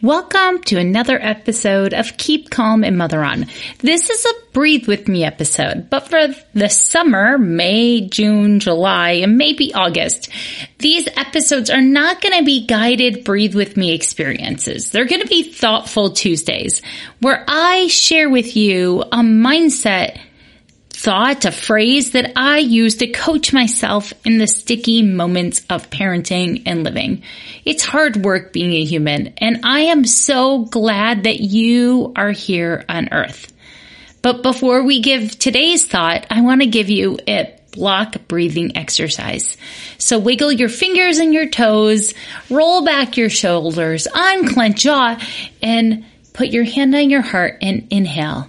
Welcome to another episode of Keep Calm and Mother On. This is a breathe with me episode, but for the summer, May, June, July, and maybe August, these episodes are not going to be guided breathe with me experiences. They're going to be thoughtful Tuesdays where I share with you a mindset thought, a phrase that I use to coach myself in the sticky moments of parenting and living. It's hard work being a human, and I am so glad that you are here on earth. But before we give today's thought, I want to give you a block breathing exercise. So wiggle your fingers and your toes, roll back your shoulders, unclench jaw, and put your hand on your heart and inhale.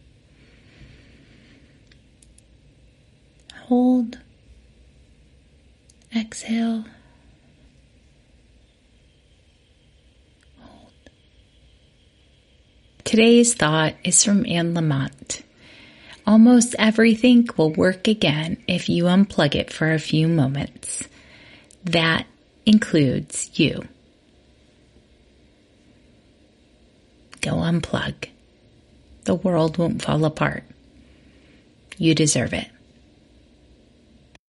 Hold. Exhale. Hold. Today's thought is from Anne Lamott. Almost everything will work again if you unplug it for a few moments. That includes you. Go unplug. The world won't fall apart. You deserve it.